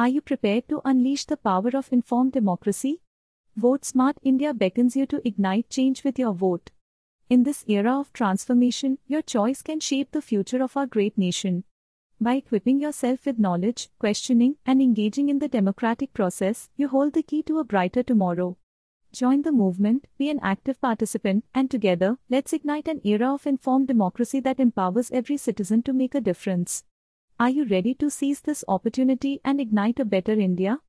Are you prepared to unleash the power of informed democracy? Vote Smart India beckons you to ignite change with your vote. In this era of transformation, your choice can shape the future of our great nation. By equipping yourself with knowledge, questioning, and engaging in the democratic process, you hold the key to a brighter tomorrow. Join the movement, be an active participant, and together, let's ignite an era of informed democracy that empowers every citizen to make a difference. Are you ready to seize this opportunity and ignite a better India?